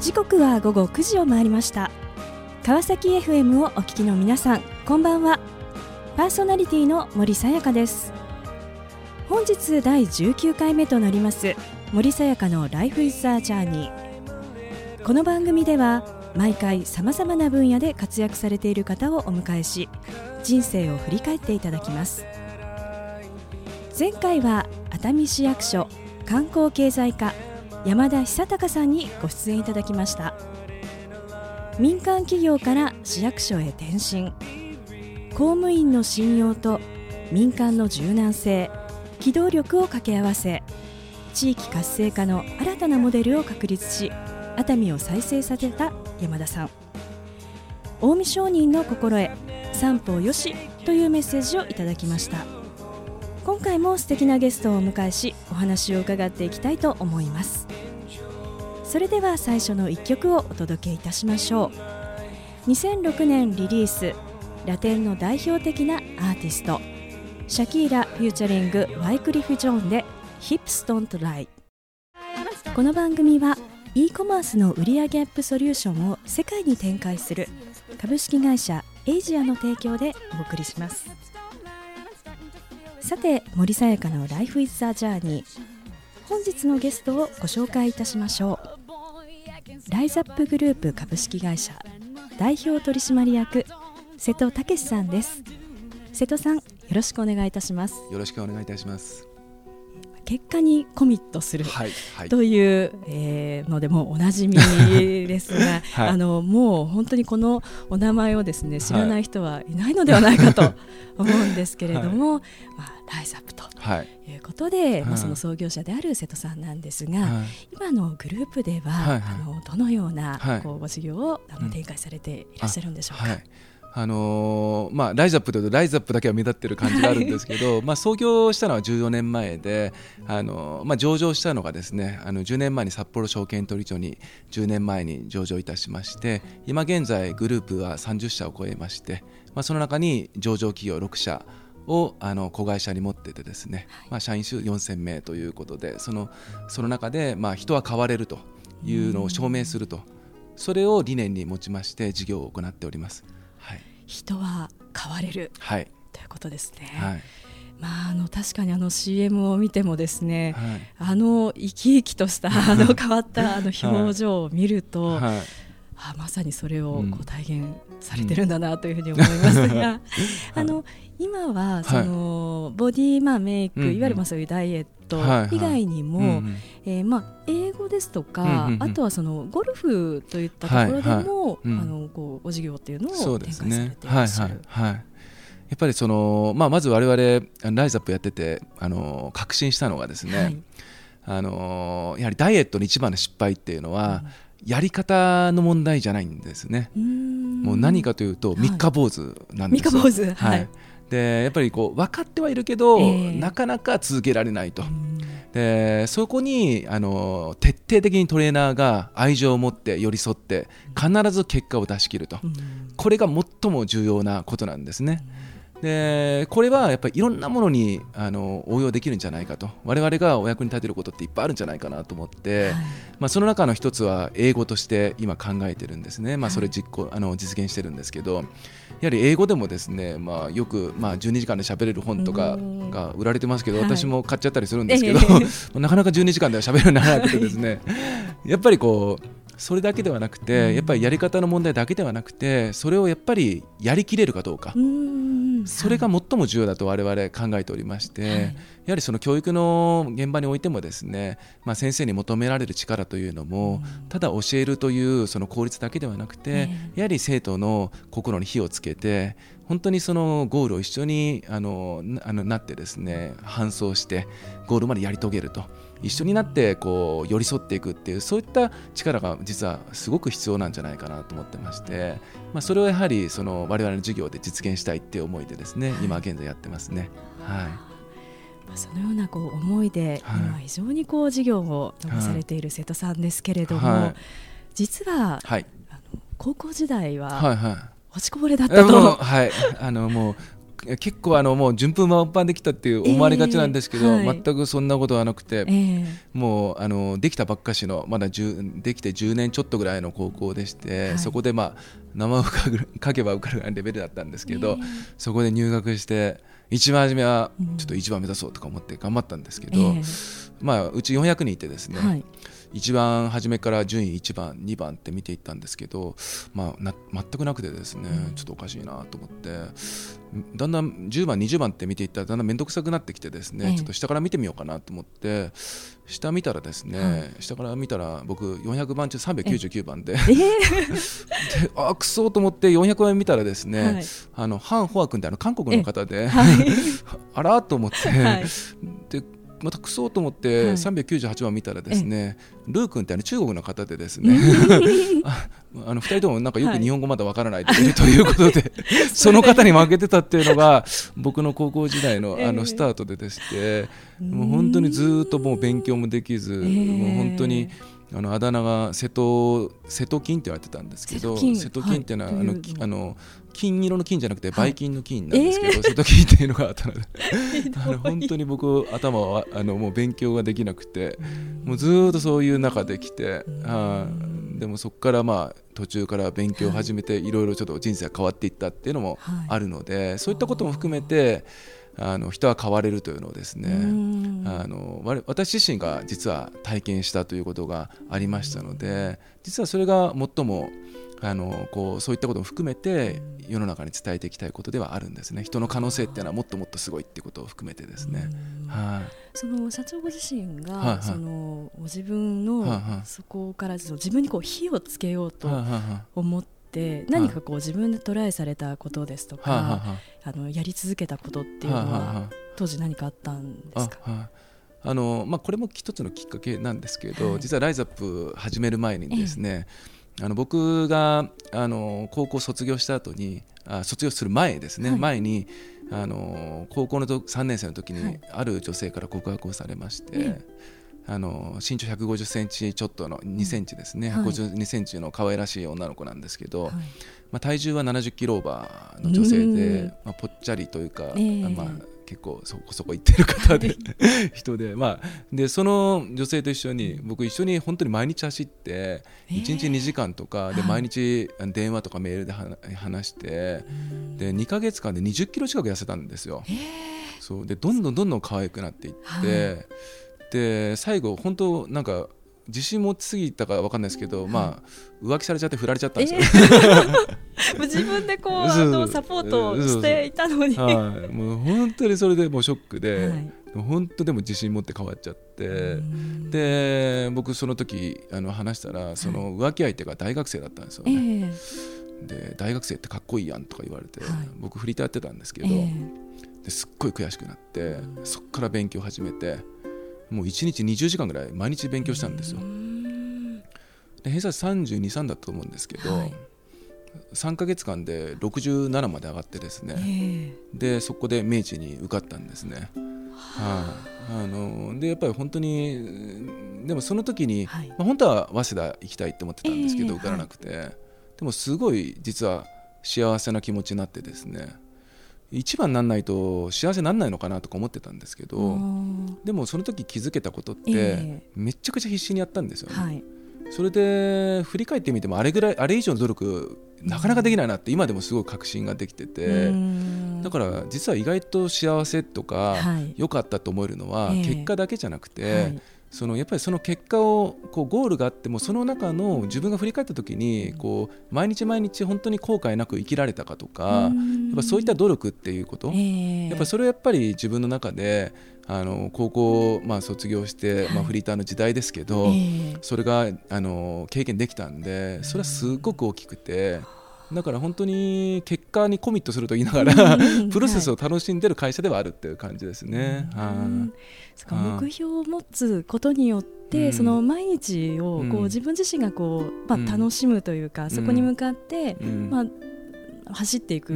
時刻は午後9時を回りました。川崎 FM をお聞きの皆さんこんばんは。パーソナリティの森さやかです。本日第19回目となります森さやかの Life is a Journey この番組では毎回さまざまな分野で活躍されている方をお迎えし人生を振り返っていただきます。前回は熱海市役所観光経済課山田久隆さんにご出演いただきました。民間企業から市役所へ転身。公務員の信用と民間の柔軟性機動力を掛け合わせ地域活性化の新たなモデルを確立し熱海を再生させた山田さん。近江商人の心得三方よしというメッセージをいただきました。今回も素敵なゲストをお迎えし話を伺っていきたいと思います。それでは最初の一曲をお届けいたしましょう。2006年リリースラテンの代表的なアーティストシャキーラフューチャリングワイクリフ・ジョーンで Hips Don't Lie この番組は e コマースの売上アップソリューションを世界に展開する株式会社エイジアの提供でお送りします。さて森さやかの Life is a Journey 本日のゲストをご紹介いたしましょう。ライザップグループ株式会社代表取締役瀬戸武さんです。瀬戸さんよろしくお願いいたします。よろしくお願いいたします。結果にコミットする、はいはい、という、えー、のでもおなじみですが、はい、あのもう本当にこのお名前をですね知らない人はいないのではないかと 思うんですけれども、まあ、ライズアップということで、まあ、その創業者である瀬戸さんなんですが、今のグループでは、あのどのようなこうご事業をあの展開されていらっしゃるんでしょうか？あのー、まあ、ライズアップというとライズアップだけは目立ってる感じがあるんですけど、はい、まあ、創業したのは14年前で、あのー、まあ、上場したのがですねあの10年前に札幌証券取引所に10年前に上場いたしまして今現在グループは30社を超えまして、まあ、その中に上場企業6社をあの子会社に持っててですね、まあ、社員数4000名ということでそのその中で、まあ、人は変われるというのを証明するとそれを理念に持ちまして事業を行っております。人は変われる、はい、ということですね。はい。まあ、あの確かにあの CM を見てもですね、はい、あの生き生きとしたあの 変わったあの表情を見ると、はい、あまさにそれをこう体現されてるんだなというふうに思います。が、あの今はその、ボディまあメイク、いわゆるまあそういうダイエット以外にも、えまあ英語ですとか、あとはそのゴルフといったところでも、あのこうご事業っていうのを展開されていらっしゃる。やっぱりその、まあ、まず我々ライズアップやっててあの確信したのがですね、はい、あのやはりダイエットの一番の失敗っていうのは、うんやり方の問題じゃないんですね。もう何かというと三日坊主なんですよ。はい、三日坊主、はい、でやっぱりこう分かってはいるけど、えー、なかなか続けられないと。でそこにあの徹底的にトレーナーが愛情を持って寄り添って必ず結果を出し切ると、これが最も重要なことなんですね。でこれはやっぱりいろんなものにあの応用できるんじゃないかと。我々がお役に立てることっていっぱいあるんじゃないかなと思って、はい、まあ、その中の一つは英語として今考えてるんですね、まあ、それ実行、あの実現してるんですけどやはり英語でもですね、まあ、よく、まあ、12時間で喋れる本とかが売られてますけど、私も買っちゃったりするんですけど、なかなか12時間では喋れならなくてですね。やっぱりこうそれだけではなくて、やっぱりやり方の問題だけではなくてそれをやっぱりやりきれるかどうか。それが最も重要だと我々考えておりまして、はい、やはりその教育の現場においてもですね、まあ、先生に求められる力というのも、ただ教えるというその効率だけではなくて、やはり生徒の心に火をつけて本当にそのゴールを一緒にあのあのなってですね搬送してゴールまでやり遂げると。一緒になってこう寄り添っていくっていうそういった力が実はすごく必要なんじゃないかなと思ってまして、まあ、それをやはりその我々の授業で実現したいっていう思いでですね、今現在やってますね。はい。そのようなこう思いで、今非常にこう授業をされている瀬戸さんですけれども、はい、実は、はい、あの高校時代は、はいはい、落ちこぼれだったと。はい、あのもう結構あのもう順風満帆できたっていう思われがちなんですけど、えーはい、全くそんなことはなくて、えー、もうあのできたばっかしのまだできて10年ちょっとぐらいの高校でして、はい、そこでまあ名前を書けば受かるレベルだったんですけど、えー、そこで入学して一番初めはちょっと一番目指そうとか思って頑張ったんですけど、うん、まあうち400人いてですね、はい一番初めから順位1番2番って見ていったんですけど、まあ、全くなくてですね、ちょっとおかしいなと思って。だんだん10番20番って見ていったらだんだん面倒くさくなってきてですね、ちょっと下から見てみようかなと思って下見たらですね、はい、下から見たら僕400番中399番で。であくそと思って400番見たらですね、はい、あのハン・ホア君ってあの韓国の方で、はい、あらと思って、でまたくそうと思って398番見たらですね、ルー君ってあの中国の方でですね あの2人ともなんかよく日本語まだわからないということで、その方に負けてたっていうのが僕の高校時代のあのスタートででして、もう本当にずっともう勉強もできず、もう本当に。あのあだ名が瀬戸瀬戸金って言われてたんですけど瀬戸金。っていうのは、はい、あのあの金色の金じゃなくてばい金の金なんですけど、はい、瀬戸金っていうのがあったので。あの本当に僕頭はあのもう勉強ができなくてもうずっとそういう中で来てあでもそこからまあ途中から勉強を始めていろいろちょっと人生が変わっていったっていうのもあるので、そういったことも含めてあの人は変われるというのをですねあの私自身が実は体験したということがありましたので実はそれが最もあのこうそういったことも含めて世の中に伝えていきたいことではあるんですね。人の可能性っていうのはもっともっとすごいっていうことを含めてですね。はい、その社長ご自身が、はいはい、そのご自分のそこから自分にこう火をつけようと思って。何かこう自分でトライされたことですとか、あのやり続けたことっていうのは当時何かあったんですか、あのまあ、これも一つのきっかけなんですけど、はい、実はライズアップ始める前にですね、あの僕があの高校卒業した後にあ卒業する前ですね、はい、前にあの高校のと3年生の時にある女性から告白をされまして、あの身長150センチちょっとの2センチですね、はい、152センチの可愛らしい女の子なんですけど、はい、まあ、体重は70キロオーバーの女性で、まあ、ぽっちゃりというか、えー、まあ、結構そこそこ行ってる方で。人で,、まあ、でその女性と一緒に僕一緒に本当に毎日走って1日2時間とかで毎日電話とかメールで話してで2か月間で20キロ近く痩せたんですよ。そう。でどんどんどんどん可愛くなっていって。で最後本当なんか自信持ちすぎたか分かんないですけど、まあ浮気されちゃって振られちゃったんですよ、えー、自分でこうあのサポートしていたのに。はい、もう本当にそれでもうショックで、はい、本当でも自信持って変わっちゃってで僕その時あの話したらその浮気相手が大学生だったんですよね、えー、で大学生ってかっこいいやんとか言われて、はい、僕振り返ってたんですけど、えー、ですっごい悔しくなってそこから勉強始めて。もう1日20時間ぐらい毎日勉強したんですよ。で偏差値32、3だと思うんですけど、はい、3か月間で67まで上がってですね、でそこで明治に受かったんですね。はい、あのでやっぱり本当にでもその時に、はい、まあ、本当は早稲田行きたいって思ってたんですけど、受からなくて、はい、でもすごい実は幸せな気持ちになってですね一番なんないと幸せなんないのかなとか思ってたんですけどでもその時気づけたことってめちゃくちゃ必死にやったんですよね。はい、それで振り返ってみてもあれぐらいあれ以上の努力なかなかできないなって今でもすごい確信ができてて。だから実は意外と幸せとか良かったと思えるのは結果だけじゃなくてそのやっぱりその結果をこうゴールがあってもその中の自分が振り返った時にこう毎日毎日本当に後悔なく生きられたかとかやっぱそういった努力っていうこと、やっぱそれはやっぱり自分の中であの高校まあ卒業して、まあ、フリーターの時代ですけど、それがあの経験できたんでそれはすごく大きくて。だから本当に結果にコミットすると言いながら プロセスを楽しんでる会社ではあるっていう感じですね。目標を持つことによって、その毎日をこう自分自身がこう、まあ、楽しむというか、そこに向かって、まあ、走っていく。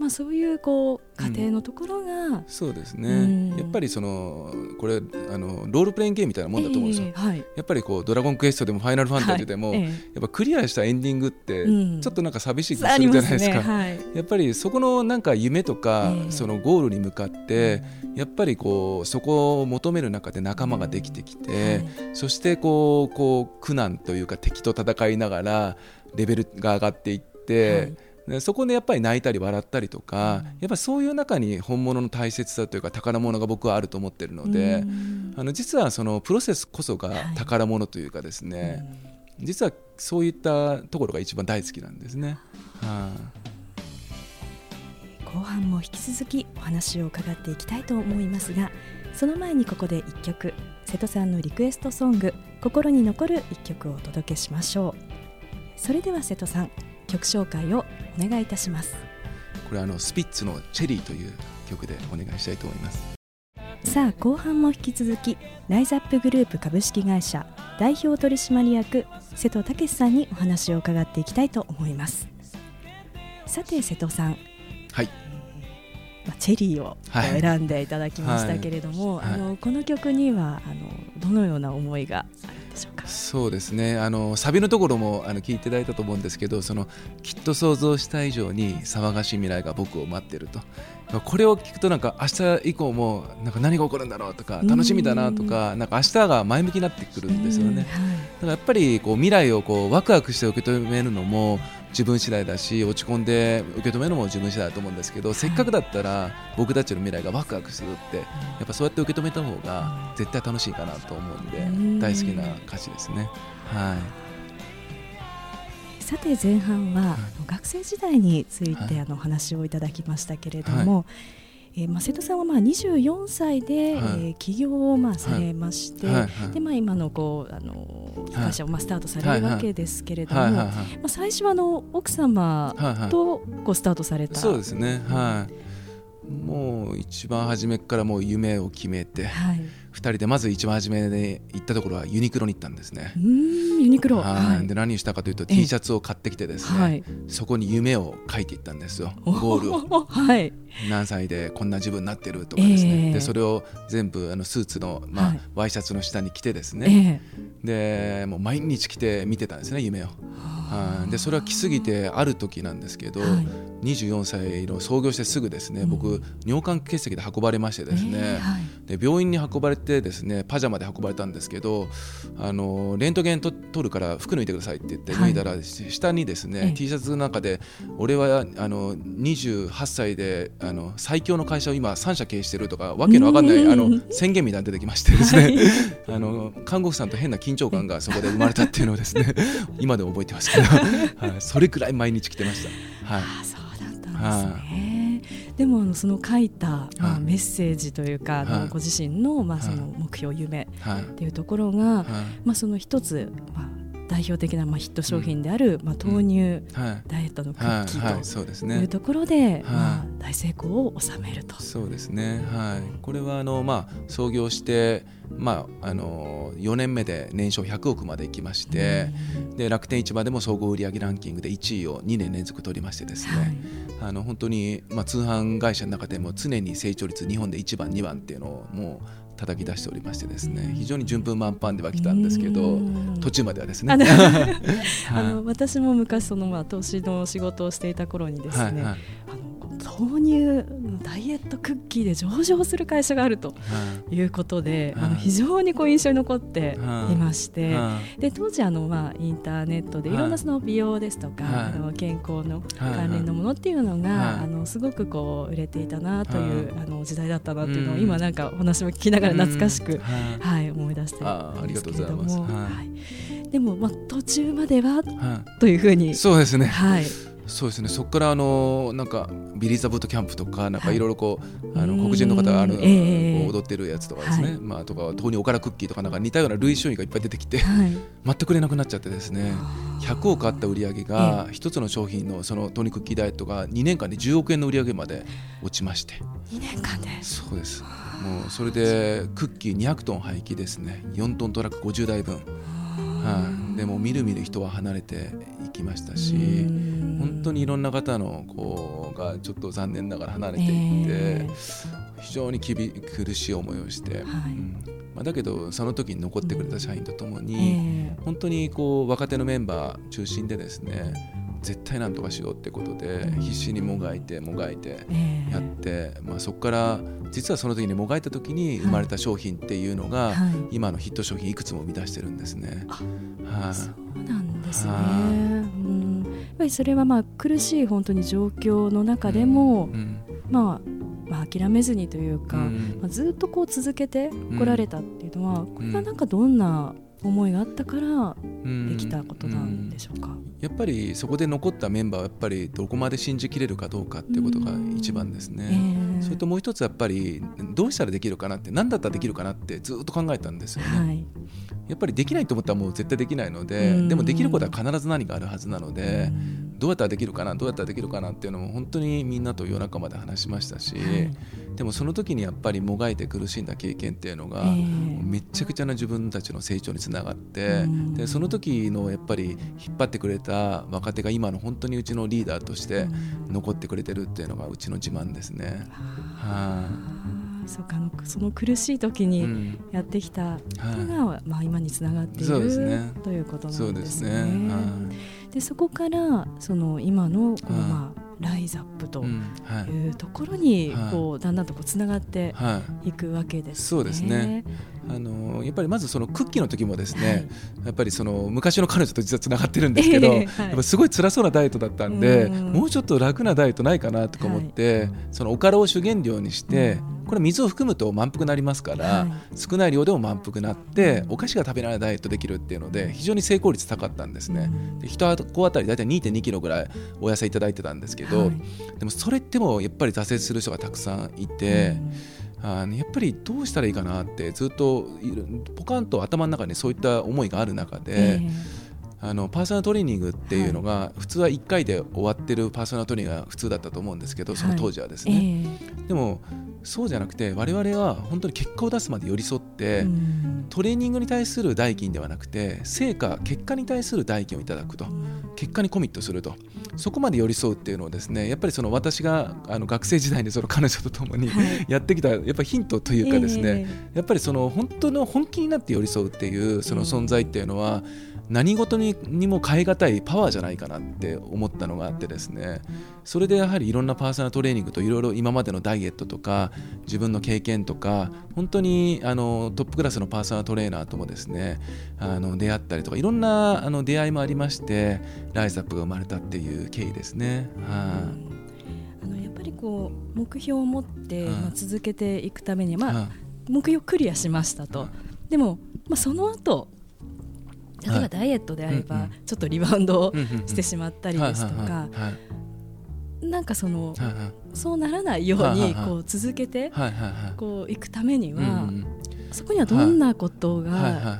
まあ、そういうこう家庭のところが、うん、そうですね、やっぱりそのこれあのロールプレインゲームみたいなもんだと思うんですよ、えーはい、やっぱりこうドラゴンクエストでもファイナルファンタジーでも、はい。えー、やっぱクリアしたエンディングってちょっとなんか寂しい気がするじゃないですか、ね。はい、やっぱりそこのなんか夢とか、えー、そのゴールに向かってやっぱりこうそこを求める中で仲間ができてきて、そしてこうこう苦難というか敵と戦いながらレベルが上がっていって、そこでやっぱり泣いたり笑ったりとか、やっぱそういう中に本物の大切さというか宝物が僕はあると思ってるので、あの実はそのプロセスこそが宝物というかですね、実はそういったところが一番大好きなんですね。はあ後半も引き続きお話を伺っていきたいと思いますがその前にここで1曲瀬戸さんのリクエストソング「心に残る1曲をお届けしましょう。それでは瀬戸さん曲紹介をお願いいたします。これあのスピッツのチェリーという曲でお願いしたいと思います。さあ後半も引き続きライズアップグループ株式会社代表取締役瀬戸武さんにお話を伺っていきたいと思います。さて瀬戸さん。はい。まあ、チェリーを選んでいただきましたけれども、はい。はい、あのこの曲にはあのどのような思いがあるんでしょうか。そうですね。あのサビのところもあの聞いていただいたと思うんですけどそのきっと想像した以上に騒がしい未来が僕を待っていると。これを聞くとなんか明日以降もなんか何が起こるんだろうとか楽しみだなとかなんか明日が前向きになってくるんですよね。だからやっぱりこう未来をこうワクワクして受け止めるのも自分次第だし落ち込んで受け止めるのも自分次第だと思うんですけど、せっかくだったら僕たちの未来がワクワクするってやっぱそうやって受け止めた方が絶対楽しいかなと思うんで大好きな歌詞ですね。はい。さて前半は、はい、学生時代について、あの話をいただきましたけれども、はい、えー、まあ、瀬戸さんはまあ24歳で、はい、えー、起業をまあされまして、はい、でまあ、今のこうあの会社をまあスタートされるわけですけれども、まあ、最初はあの奥様とこうスタートされた、そうですね、はい。もう一番初めからもう夢を決めて、はい、2人でまず一番初めで行ったところはユニクロに行ったんですね。ユニクロ、はい、で何をしたかというと T シャツを買ってきてですね、はい、そこに夢を書いていったんですよ。ゴールを、はい、何歳でこんな自分になってるとかですね、えー、でそれを全部あのスーツの、まあはい、ワイシャツの下に着てですね、えー、でもう毎日着て見てたんですね夢を。はい、でそれは来すぎてある時なんですけど、はい、24歳の創業してすぐですね、うん、僕尿管結石で運ばれましてですね、えーはい、で病院に運ばれてですねパジャマで運ばれたんですけどあのレントゲンと取るから服脱いでくださいって言って脱いだら、下にですね、T シャツの中で俺はあの28歳であの最強の会社を今3社経営してるとかわけのわかんないあの宣言みたいなの出てきましてですね、あの看護婦さんと変な緊張感がそこで生まれたっていうのをですね 今でも覚えてますけど。はい、それくらい毎日来てました。はい、あそうだったんですね。でもその書いた、まあ、メッセージというか、あのご自身の,、まあその目標、夢っていうところが、まあ、その一つ、まあ、代表的なまあヒット商品である、まあ、豆乳ダイエットのクッキーというところで、まあ、大成功を収めると。そうですね、はい、これはあの、まあ、創業して、まあ、あの4年目で年商100億までいきまして、で楽天市場でも総合売上ランキングで1位を2年連続取りましてですね、はい、あの本当に、まあ、通販会社の中でも常に成長率日本で1番2番っていうのをもう叩き出しておりましてですね。非常に順風満帆では来たんですけど途中まではですね。あの 私も昔そのまあ投資の仕事をしていた頃にですね、はいはい、豆乳ダイエットクッキーで上場する会社があるとい。うことで、あの非常にこう印象に残っていまして、で当時あの、まあ、インターネットでい。ろんなその美容ですとか、あの健康の関連のものっていうのが、あのすごくこう売れていたなという、あの時代だったなっていうのを、今なんかお話も聞きながら懐かしく、はい。思い出してるんですけれども、はい、でも、まあ、途中までは、というふうにそうですね、はいそうですね。そこからあのなんかビリーザブートキャンプとかなんかい。ろいろこう、はい、あの黒人の方があの、えー、踊ってるやつとかですね、はい、まあとか豆乳おからクッキーとかなんか似たような類商品がいっぱい出てきて、はい、全く売れなくなっちゃってですね。100億あった売り上げが一つの商品のその豆乳クッキーダイエットが2年間で10億円の売り上げまで落ちまして。2年間で。そうです。もうそれでクッキー200トン廃棄ですね。4トントラック50台分はい、でもみるみる人は離れていきましたし本当にいろんな方のこうがちょっと残念ながら離れていって、えー、非常にきび苦しい思いをして、はい、うん。まあ、だけどその時に残ってくれた社員とともに、えー、本当にこう若手のメンバー中心でですね絶対なんとかしようってことで必死にもがいてもがいてやって、まあ、そこから実はその時にもがいた時に生まれた商品っていうのが、今のヒット商品いくつも生み出してるんですね。はい、そうなんですね、うん。やっぱりそれはまあ苦しい本当に状況の中でも、まあまあ、諦めずにというか、うん、まあ、ずっとこう続けてこられたっていうのは、これはなんかどんな思いがあったからできたことなんでしょうか、うん。うん、やっぱりそこで残ったメンバーはやっぱりどこまで信じきれるかどうかっていうことが一番ですね、えー、それともう一つやっぱりどうしたらできるかなって何だったらできるかなってずっと考えたんですよね、はい、やっぱりできないと思ったらもう絶対できないので、でもできることは必ず何かあるはずなので、どうやったらできるかなどうやったらできるかなっていうのも本当にみんなと夜中まで話しましたし、はい、でもその時にやっぱりもがいて苦しんだ経験っていうのが、めちゃくちゃな自分たちの成長につながって、でその時のやっぱり引っ張ってくれた若手が今の本当にうちのリーダーとして残ってくれてるっていうのがうちの自慢ですね。はあそうかその苦しい時にやってきたのが、うんはい、まあ、今につながっている、ね、ということなんですね。そで、ね。はい、そこからその今のこの、まあライザップというところにこうだんだんとこうつながっていくわけです、ね。そうですねあのやっぱりまずそのクッキーの時もですね、はい、やっぱりその昔の彼女と実はつながってるんですけど、えーはい、やっぱすごい辛そうなダイエットだったんで、うもうちょっと楽なダイエットないかなとか思って、はい、そのおからを主原料にして、これ水を含むと満腹になりますから、少ない量でも満腹になってお菓子が食べながらダイエットできるっていうので非常に成功率高かったんですね。で1個あたり大体2 2キロぐらいお野菜いただいてたんですけど、でもそれってもやっぱり挫折する人がたくさんいて。あやっぱりどうしたらいいかなってずっとポカンと頭の中にそういった思いがある中で、えー、あのパーソナルトレーニングっていうのが、普通は1回で終わってるパーソナルトレーニングが普通だったと思うんですけどその当時はですね、はいえ。ー、でもそうじゃなくて我々は本当に結果を出すまで寄り添って、トレーニングに対する代金ではなくて成果結果に対する代金をいただくと、結果にコミットすると。そこまで寄り添うっていうのをですねやっぱりその私があの学生時代にその彼女と共にやってきたやっぱヒントというかですね、やっぱりその本当の本気になって寄り添うっていうその存在っていうのは、何事ににも変え難いパワーじゃないかなって思ったのがあってですね。それでやはりいろんなパーソナルトレーニングといろいろ今までのダイエットとか自分の経験とか本当にあのトップクラスのパーソナルトレーナーともですねあの出会ったりとかいろんなあの出会いもありましてライズアップが生まれたっていう経緯ですね。はあのやっぱりこう目標を持って、まあ、続けていくために、まあ、目標クリアしましたと。でも、まあ、その後例えばダイエットであれば、ちょっとリバウンドしてしまったりですとか、なんかその、そうならないようにこう続けてこういくためには、そこにはどんなことが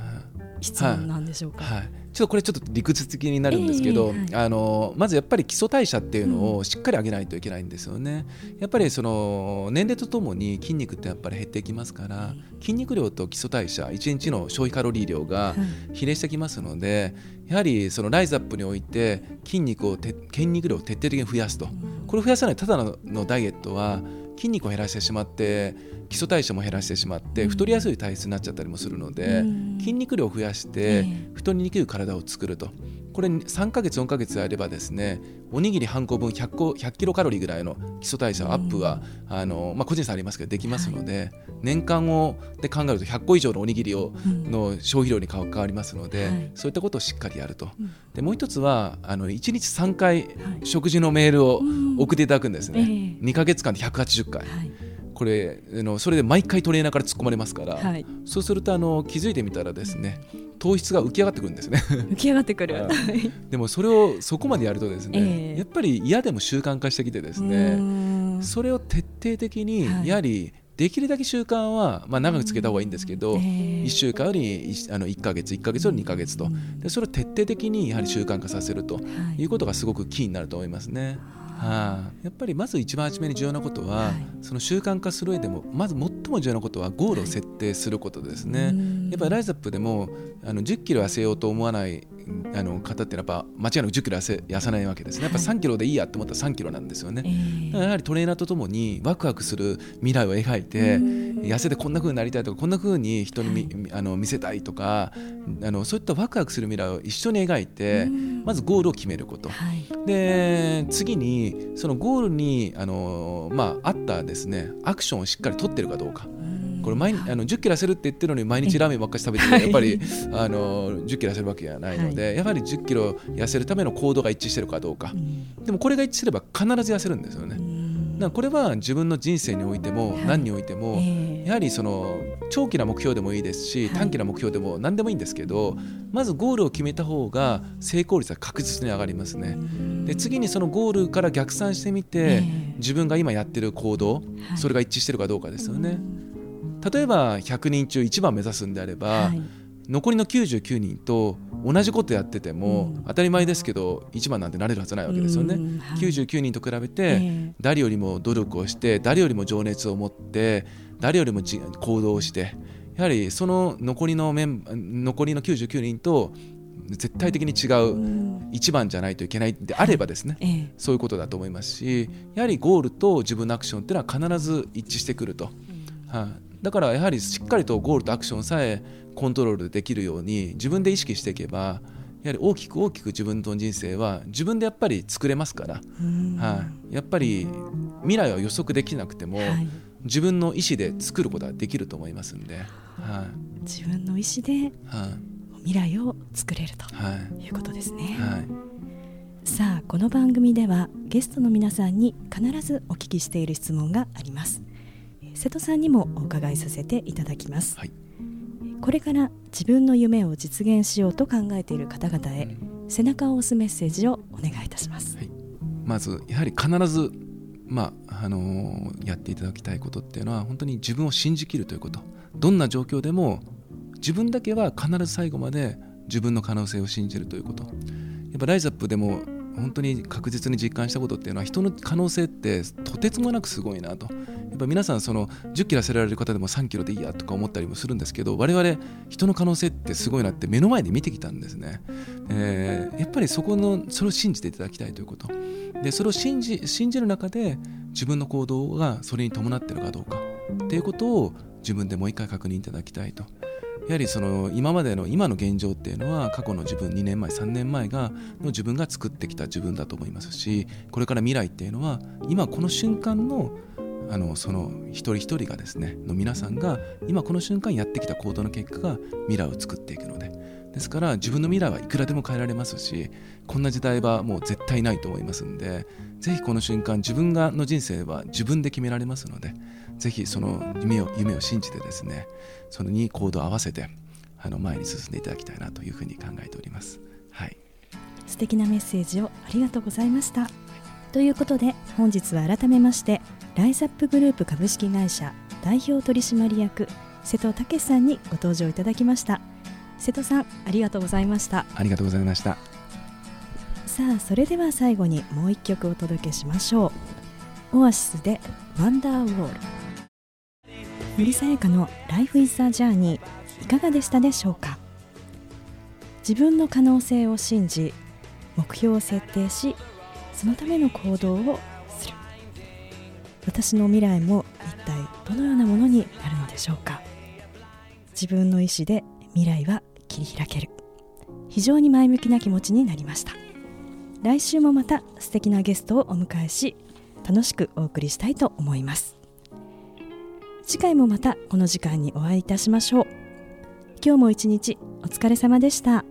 必要なんでしょうか？ちょっとこれちょっと理屈的になるんですけど、えーはい、あのまずやっぱり基礎代謝っていうのをしっかり上げないといけないんですよね。やっぱりその年齢とともに筋肉ってやっぱり減っていきますから筋肉量と基礎代謝1日の消費カロリー量が比例してきますので、やはりそのライズアップにおいて筋肉を筋肉量を徹底的に増やすと。これを増やさないただのダイエットは筋肉を減らしてしまって基礎代謝も減らしてしまって太りやすい体質になっちゃったりもするので、筋肉量を増やして太りにくい体を作ると。これ3ヶ月4ヶ月あればですねおにぎり半個分 100, 個100キロカロリーぐらいの基礎代謝アップは、あのまあ、個人差ありますけどできますので、年間をで考えると100個以上のおにぎりを、の消費量に変わりますので、そういったことをしっかりやると、でもう一つはあの1日3回食事のメールを送っていただくんですね、2か月間で180回。これあのそれで毎回トレーナーから突っ込まれますから、はい、そうするとあの気づいてみたらですね糖質が浮き上がってくるんですね。浮き上がってくる。でもそれをそこまでやるとですね、えー、やっぱり嫌でも習慣化してきてですねそれを徹底的にやはり、できるだけ習慣は、まあ、長くつけた方がいいんですけど、えー、1週間よりあの1か月1か月より2か月と。でそれを徹底的にやはり習慣化させるということがすごくキーになると思いますね。あ、やっぱりまず一番初めに重要なことは、はい、その習慣化する上でもまず最も重要なことはゴールを設定することですね。はい、やっぱりライズアップでもあの10キロ痩せようと思わないあの方ってやっぱ間違いなく10キロ痩せ痩せないわけですね。やっぱ3キロでいいやと思ったら3キロなんですよね。はい、やはりトレーナーとともにワクワクする未来を描いて痩せてこんな風になりたいとかこんな風に人にみ、あの見せたいとかあのそういったワクワクする未来を一緒に描いてまずゴールを決めること。で次にそのゴールにあの、まあ、あったですねアクションをしっかり取ってるかどうか。これ毎あの10キロ痩せるって言ってるのに毎日ラーメンばっかり食べて、やっぱりあの10キロ痩せるわけではないので、やはり10キロ痩せるための行動が一致してるかどうか、でもこれが一致すれば必ず痩せるんですよね。だこれは自分の人生においても何においても、やはりその長期な目標でもいいですし短期な目標でも何でもいいんですけどまずゴールを決めた方が成功率は確実に上がりますね。で次にそのゴールから逆算してみて自分が今やってる行動それが一致してるかどうかですよね。例えば100人中1番目指すんであれば、残りの99人と同じことやってても、当たり前ですけど1番なんてなれるはずないわけですよね。はい、99人と比べて、誰よりも努力をして誰よりも情熱を持って誰よりも行動をしてやはりその残りのメン残りの99人と絶対的に違う1番じゃないといけないであればですね、はい、そういうことだと思いますしやはりゴールと自分のアクションっていうのは必ず一致してくると。はあ、だからやはりしっかりとゴールとアクションさえコントロールできるように自分で意識していけばやはり大きく大きく自分の人生は自分でやっぱり作れますから、はい、やっぱり未来は予測できなくても、はい、自分の意思で作ることができると思いますんで、はい、自分の意思で未来を作れるということですね。はい、さあこの番組ではゲストの皆さんに必ずお聞きしている質問があります。瀬戸さんにもお伺いさせていただきます、はい、これから自分の夢を実現しようと考えている方々へ背中を押すメッセージをお願いいたします、はい、まずやはり必ずまああのー、やっていただきたいことっていうのは本当に自分を信じきるということ。どんな状況でも自分だけは必ず最後まで自分の可能性を信じるということ。やっぱライズアップでも本当に確実に実感したことっていうのは人の可能性ってとてつもなくすごいなと。やっぱ皆さんその10キロ痩せられる方でも3キロでいいやとか思ったりもするんですけど我々人の可能性ってすごいなって目の前で見てきたんですね、えー、やっぱりそこのそれを信じていただきたいということ。でそれを信じ信じる中で自分の行動がそれに伴っているかどうかっていうことを自分でもう一回確認いただきたいと。やはりその今までの今の現状っていうのは過去の自分2年前3年前がの自分が作ってきた自分だと思いますしこれから未来っていうのは今この瞬間のあのその一人一人がですねの皆さんが今この瞬間やってきた行動の結果が未来を作っていくのでですから自分の未来はいくらでも変えられますしこんな時代はもう絶対ないと思いますんでぜひこの瞬間自分がの人生は自分で決められますのでぜひその夢を夢を信じてですねそれに行動を合わせてあの前に進んでいただきたいなというふうに考えております。はい、素敵なメッセージをありがとうございました。ということで本日は改めましてライズアップグループ株式会社代表取締役瀬戸武さんにご登場いただきました瀬戸さんありがとうございました。ありがとうございました。さあそれでは最後にもう一曲お届けしましょう。オアシスでワンダーウォール。森さやかの Life is a Journey いかがでしたでしょうか？自分の可能性を信じ目標を設定しそのための行動をする。私の未来も一体どのようなものになるのでしょうか？自分の意思で未来は切り開ける。非常に前向きな気持ちになりました。来週もまた素敵なゲストをお迎えし楽しくお送りしたいと思います。次回もまたこの時間にお会いいたしましょう。今日も一日お疲れ様でした。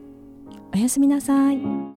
おやすみなさい。